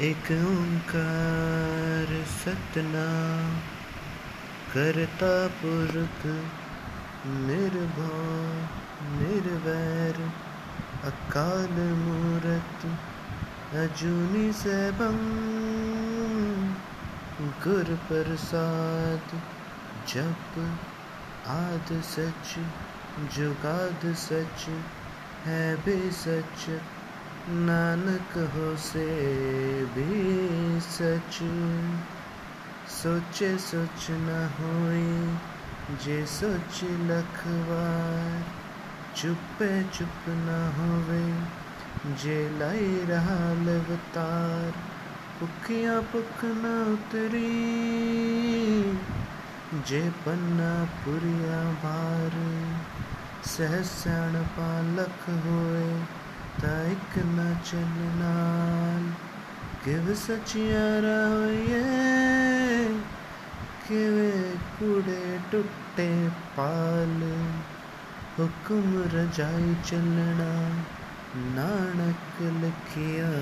एक ओंकार सतनाम करता पुरख निर्भव, निर्वैर, अकाल मूरत, अजूनी सैभम गुर प्रसाद, जप आद सच, जुगाद सच, है भी सच। नानक हो से भी सच। सोचे, सोच न होई, जे सोच लखवार। चुपे, चुप न होवे, जे लाई रहा लवतार भुखिया भुख न उतरी, जे पन्ना पुरिया भार सहस्याण पालक होए ਤਾਂ ਇੱਕ ਨਾ ਚੱਲ ਨਾਲ। ਕਿਵ ਸਚਿਆ ਰਹੀਏ ਕਿਵੇਂ ਕੁੜੇ ਟੁੱਟੇ ਪਾਲ। ਹੁਕਮ ਰਜਾਈ ਚੱਲਣਾ, ਨਾਨਕ ਲਿਖਿਆ